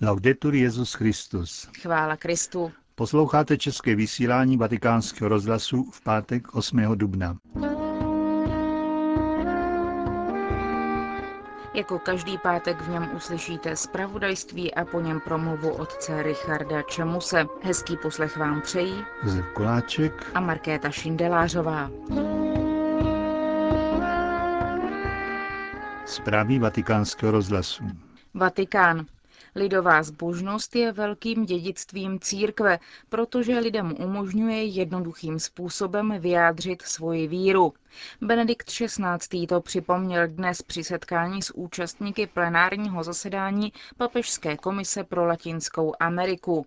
Laudetur Jezus Christus. Chvála Kristu. Posloucháte české vysílání Vatikánského rozhlasu v pátek 8. dubna. Jako každý pátek v něm uslyšíte zpravodajství a po něm promluvu otce Richarda Čemuse. Hezký poslech vám přejí Josef Koláček a Markéta Šindelářová. Zprávy vatikánského rozhlasu. Vatikán. Lidová zbožnost je velkým dědictvím církve, protože lidem umožňuje jednoduchým způsobem vyjádřit svoji víru. Benedikt XVI. to připomněl dnes při setkání s účastníky plenárního zasedání Papežské komise pro Latinskou Ameriku.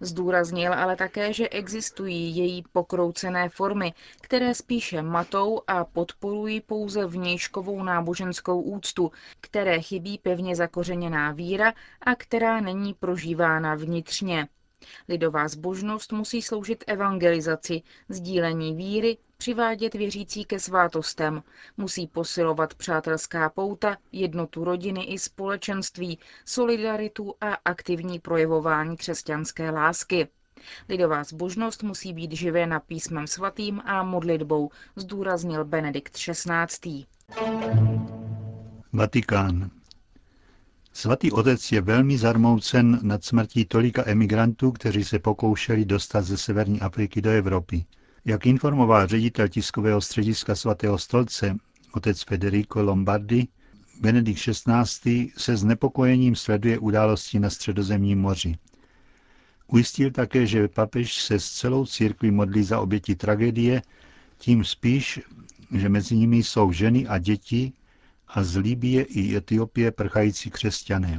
Zdůraznil ale také, že existují její pokroucené formy, které spíše matou a podporují pouze vnějškovou náboženskou úctu, které chybí pevně zakořeněná víra a která není prožívána vnitřně. Lidová zbožnost musí sloužit evangelizaci, sdílení víry, přivádět věřící ke svátostem, musí posilovat přátelská pouta, jednotu rodiny i společenství, solidaritu a aktivní projevování křesťanské lásky. Lidová zbožnost musí být živěna písmem svatým a modlitbou, zdůraznil Benedikt XVI. Vatikán. Svatý otec je velmi zarmoucen nad smrtí tolika emigrantů, kteří se pokoušeli dostat ze severní Afriky do Evropy. Jak informoval ředitel tiskového střediska svatého stolce, otec Federico Lombardi, Benedikt XVI. se znepokojením sleduje události na středozemním moři. Ujistil také, že papež se s celou církví modlí za oběti tragédie, tím spíš, že mezi nimi jsou ženy a děti a z Libie i Etiopie prchající křesťané.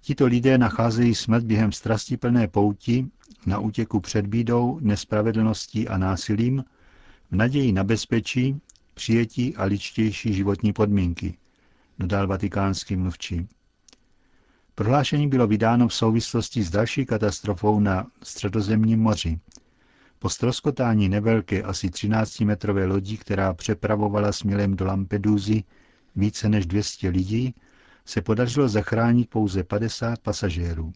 Tito lidé nacházejí smrt během strastiplné pouti na útěku před bídou, nespravedlností a násilím, v naději na bezpečí, přijetí a ličtější životní podmínky, dodal vatikánský mluvčí. Prohlášení bylo vydáno v souvislosti s další katastrofou na středozemním moři. Po stroskotání nevelké asi 13-metrové lodi, která přepravovala směrem do Lampedusy více než 200 lidí, se podařilo zachránit pouze 50 pasažérů.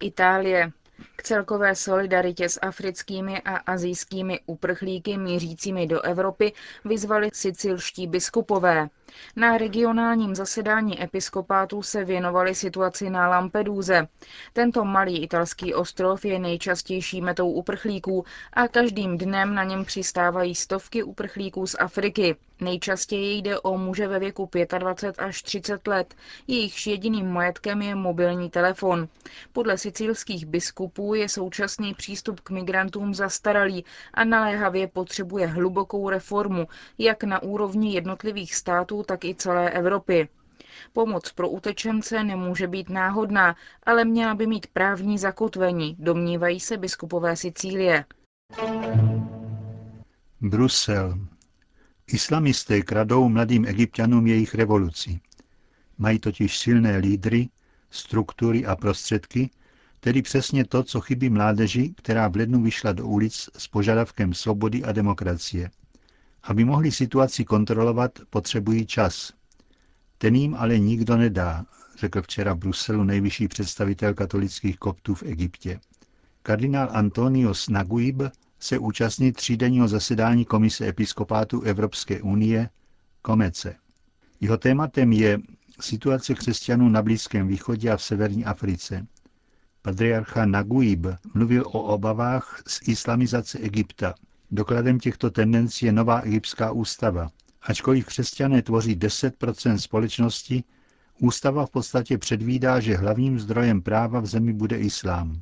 Itálie. K celkové solidaritě s africkými a azijskými uprchlíky mířícími do Evropy vyzvali sicilští biskupové. Na regionálním zasedání episkopátů se věnovali situaci na Lampeduze. Tento malý italský ostrov je nejčastější metou uprchlíků a každým dnem na něm přistávají stovky uprchlíků z Afriky. Nejčastěji jde o muže ve věku 25 až 30 let, jejichž jediným majetkem je mobilní telefon. Podle sicilských biskupů je současný přístup k migrantům zastaralý a naléhavě potřebuje hlubokou reformu, jak na úrovni jednotlivých států, tak i celé Evropy. Pomoc pro utečence nemůže být náhodná, ale měla by mít právní zakotvení, domnívají se biskupové Sicílie. Brusel. Islamisté kradou mladým egyptianům jejich revoluci. Mají totiž silné lídry, struktury a prostředky, tedy přesně to, co chybí mládeži, která v lednu vyšla do ulic s požadavkem svobody a demokracie. Aby mohli situaci kontrolovat, potřebují čas. Ten jim ale nikdo nedá, řekl včera v Bruselu nejvyšší představitel katolických koptů v Egyptě. Kardinál Antonios Naguib se účastní třídenního zasedání Komise episkopátu Evropské unie Komece. Jeho tématem je situace křesťanů na Blízkém východě a v severní Africe. Patriarcha Naguib mluvil o obavách z islamizace Egypta. Dokladem těchto tendencí je nová egyptská ústava. Ačkoliv křesťané tvoří 10% společnosti, ústava v podstatě předvídá, že hlavním zdrojem práva v zemi bude islám.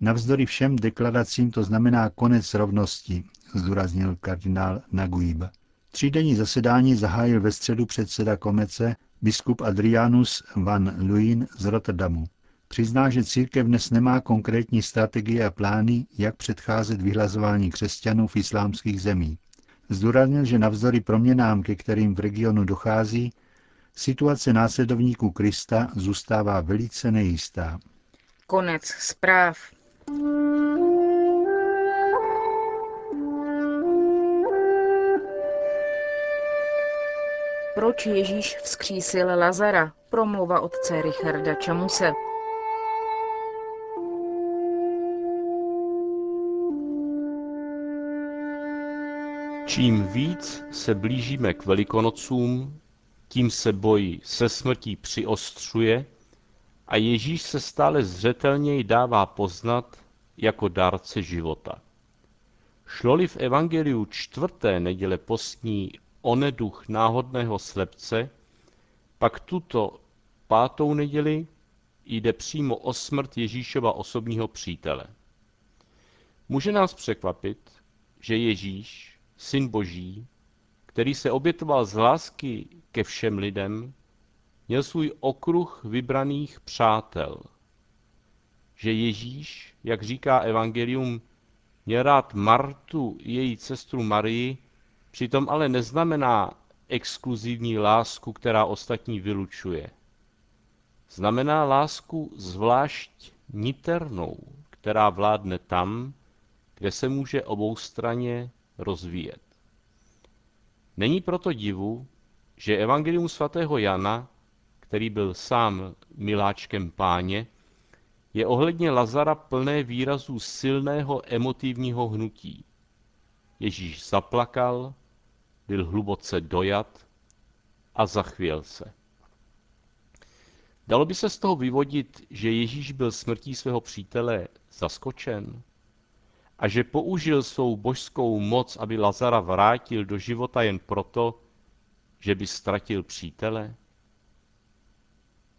Navzdory všem deklaracím to znamená konec rovnosti, zdůraznil kardinál Naguib. Třídenní zasedání zahájil ve středu předseda komece biskup Adrianus van Luin z Rotterdamu. Přizná, že církev dnes nemá konkrétní strategie a plány, jak předcházet vyhlazování křesťanů v islámských zemích. Zdůraznil, že navzdory proměnám, ke kterým v regionu dochází, situace následovníků Krista zůstává velice nejistá. Konec zpráv. Proč Ježíš vzkřísil Lazara? Promluva otce Richarda Čamuse. Čím víc se blížíme k Velikonocům, tím se boj se smrtí přiostřuje a Ježíš se stále zřetelněji dává poznat jako dárce života. Šlo-li v evangeliu čtvrté neděle postní o neduch náhodného slepce, pak tuto pátou neděli jde přímo o smrt Ježíšova osobního přítele. Může nás překvapit, že Ježíš, syn Boží, který se obětoval z lásky ke všem lidem, měl svůj okruh vybraných přátel. Že Ježíš, jak říká Evangelium, měl rád Martu, její sestru Marii, přitom ale neznamená exkluzivní lásku, která ostatní vylučuje. Znamená lásku zvlášť niternou, která vládne tam, kde se může oboustranně rozvíjet. Není proto divu, že Evangelium svatého Jana, který byl sám miláčkem páně, je ohledně Lazara plné výrazů silného emotivního hnutí. Ježíš zaplakal, byl hluboce dojat a zachvěl se. Dalo by se z toho vyvodit, že Ježíš byl smrtí svého přítele zaskočen a že použil svou božskou moc, aby Lazara vrátil do života jen proto, že by ztratil přítele?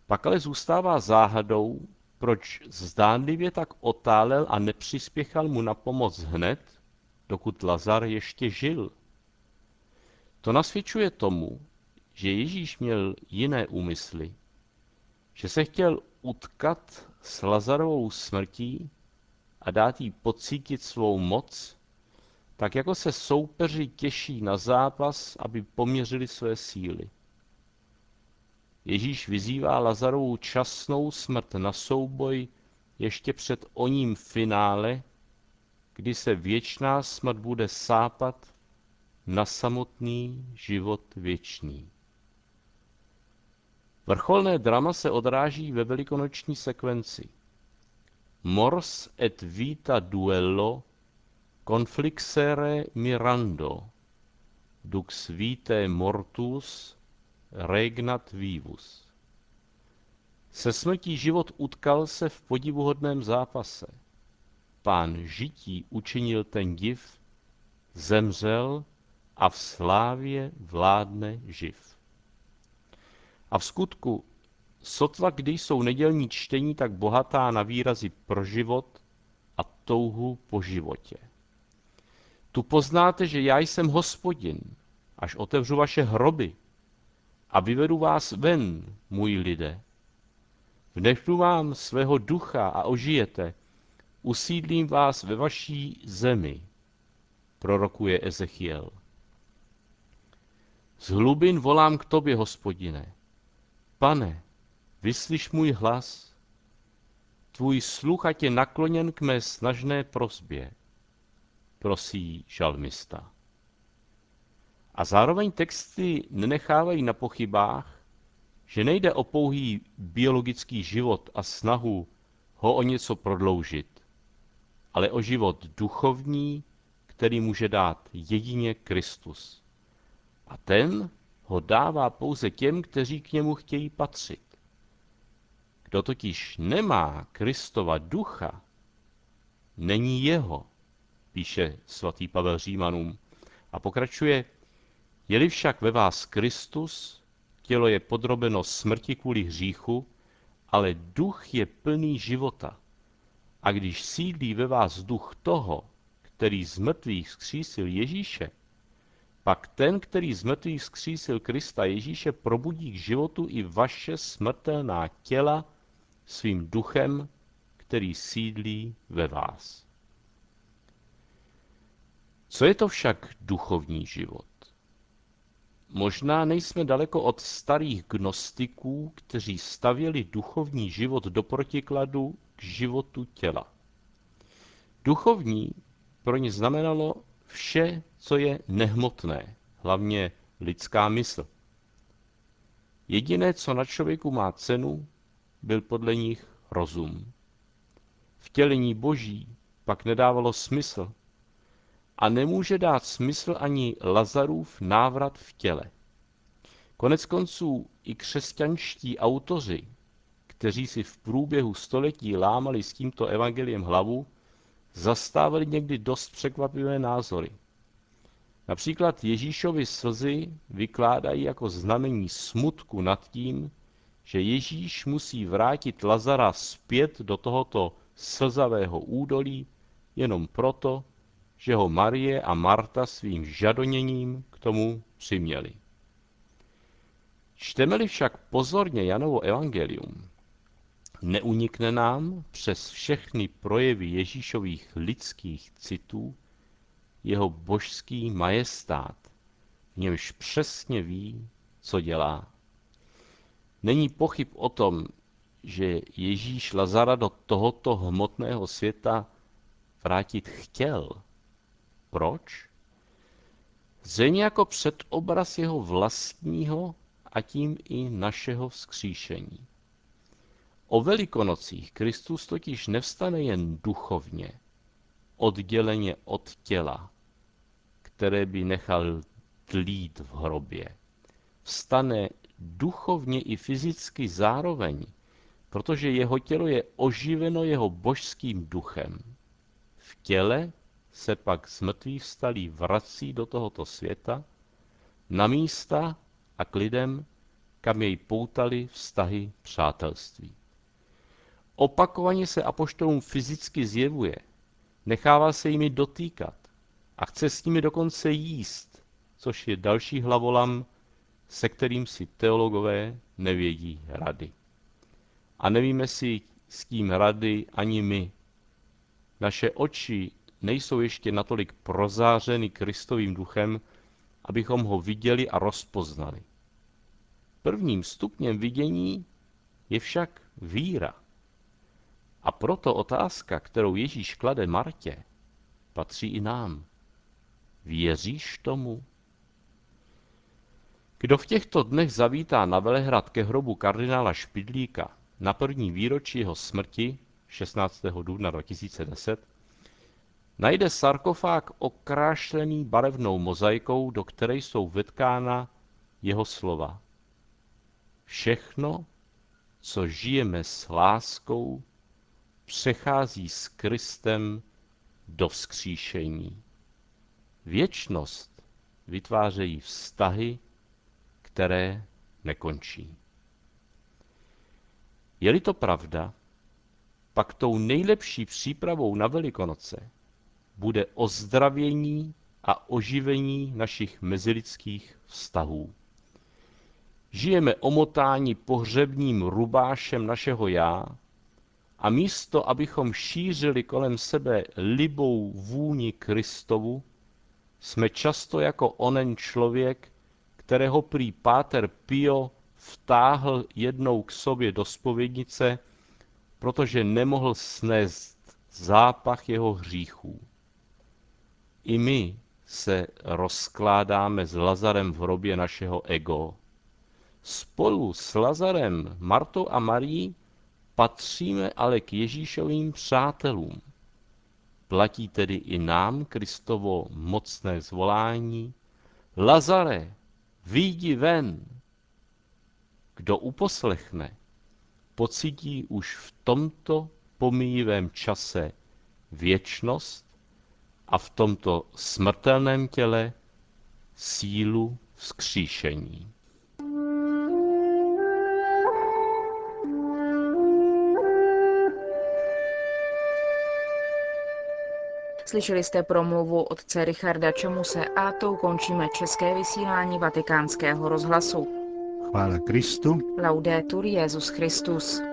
Pak ale zůstává záhadou, proč zdánlivě tak otálel a nepřispěchal mu na pomoc hned, dokud Lazar ještě žil. To nasvědčuje tomu, že Ježíš měl jiné úmysly, že se chtěl utkat s Lazarovou smrtí a dát jí pocítit svou moc, tak jako se soupeři těší na zápas, aby poměřili své síly. Ježíš vyzývá Lazarovou časnou smrt na souboj ještě před oním finále, kdy se věčná smrt bude sápat na samotný život věčný. Vrcholné drama se odráží ve velikonoční sekvenci. Mors et vita duello conflixere mirando, dux vitae mortus regnat vivus. Se smrtí život utkal se v podivuhodném zápase. Pán žití učinil ten div, zemřel a v slávě vládne živ. A v skutku, sotva kdy jsou nedělní čtení tak bohatá na výrazy pro život a touhu po životě. Tu poznáte, že já jsem hospodin, až otevřu vaše hroby a vyvedu vás ven, můj lidé. Vnechnu vám svého ducha a ožijete, usídlím vás ve vaší zemi, prorokuje Ezechiel. Z hlubin volám k tobě, hospodine. Pane, vyslyš můj hlas. Tvůj sluch ať je nakloněn k mé snažné prosbě, prosí žalmista. A zároveň texty nenechávají na pochybách, že nejde o pouhý biologický život a snahu ho o něco prodloužit, ale o život duchovní, který může dát jedině Kristus. A ten ho dává pouze těm, kteří k němu chtějí patřit. Kdo totiž nemá Kristova ducha, není jeho, píše svatý Pavel Římanům a pokračuje, je-li však ve vás Kristus, tělo je podrobeno smrti kvůli hříchu, ale duch je plný života. A když sídlí ve vás duch toho, který z mrtvých zkřísil Ježíše, pak ten, který z mrtvých zkřísil Krista Ježíše, probudí k životu i vaše smrtelná těla svým duchem, který sídlí ve vás. Co je to však duchovní život? Možná nejsme daleko od starých gnostiků, kteří stavěli duchovní život do protikladu k životu těla. Duchovní pro ně znamenalo vše, co je nehmotné, hlavně lidská mysl. Jediné, co na člověku má cenu, byl podle nich rozum. Vtělení boží pak nedávalo smysl a nemůže dát smysl ani Lazarův návrat v těle. Konec konců i křesťanští autoři, kteří si v průběhu století lámali s tímto evangeliem hlavu, zastávali někdy dost překvapivé názory. Například Ježíšovi slzy vykládají jako znamení smutku nad tím, že Ježíš musí vrátit Lazara zpět do tohoto slzavého údolí jenom proto, že ho Marie a Marta svým žadoněním k tomu přiměli. Čteme-li však pozorně Janovo evangelium, neunikne nám přes všechny projevy Ježíšových lidských citů jeho božský majestát, v němž přesně ví, co dělá. Není pochyb o tom, že Ježíš Lazara do tohoto hmotného světa vrátit chtěl. Proč? Zřejmě jako předobraz jeho vlastního a tím i našeho vzkříšení. O velikonocích Kristus totiž nevstane jen duchovně, odděleně od těla, které by nechal tlít v hrobě. Vstane duchovně i fyzicky zároveň, protože jeho tělo je oživeno jeho božským duchem. V těle se pak z mrtvých vstalý vrací do tohoto světa, na místa a k lidem, kam jej poutali vztahy přátelství. Opakovaně se apoštolům fyzicky zjevuje, nechává se jimi dotýkat a chce s nimi dokonce jíst, což je další hlavolam, se kterým si teologové nevědí rady. A nevíme si s tím rady ani my. Naše oči nejsou ještě natolik prozářeny Kristovým duchem, abychom ho viděli a rozpoznali. Prvním stupněm vidění je však víra. A proto otázka, kterou Ježíš klade Martě, patří i nám. Věříš tomu? Kdo v těchto dnech zavítá na Velehrad ke hrobu kardinála Špidlíka na první výročí jeho smrti 16. dubna 2010, najde sarkofág okrášlený barevnou mozaikou, do které jsou vetkána jeho slova. Všechno, co žijeme s láskou, přechází s Kristem do vzkříšení. Věčnost vytvářejí vztahy, které nekončí. Je-li to pravda, pak tou nejlepší přípravou na Velikonoce bude ozdravění a oživení našich mezilidských vztahů. Žijeme omotáni pohřebním rubášem našeho já a místo, abychom šířili kolem sebe libou vůni Kristovu, jsme často jako onen člověk, kterého prý Páter Pio vtáhl jednou k sobě do spovědnice, protože nemohl snést zápach jeho hříchů. I my se rozkládáme s Lazarem v hrobě našeho ego. Spolu s Lazarem, Martou a Marí patříme ale k Ježíšovým přátelům. Platí tedy i nám Kristovo mocné zvolání. Lazare, výjdi ven. Kdo uposlechne, pocítí už v tomto pomíjivém čase věčnost a v tomto smrtelném těle sílu vzkříšení. Slyšeli jste promluvu otce Richarda Čemuse a tou končíme české vysílání vatikánského rozhlasu. Chvála Kristu. Laudetur Jezus Christus.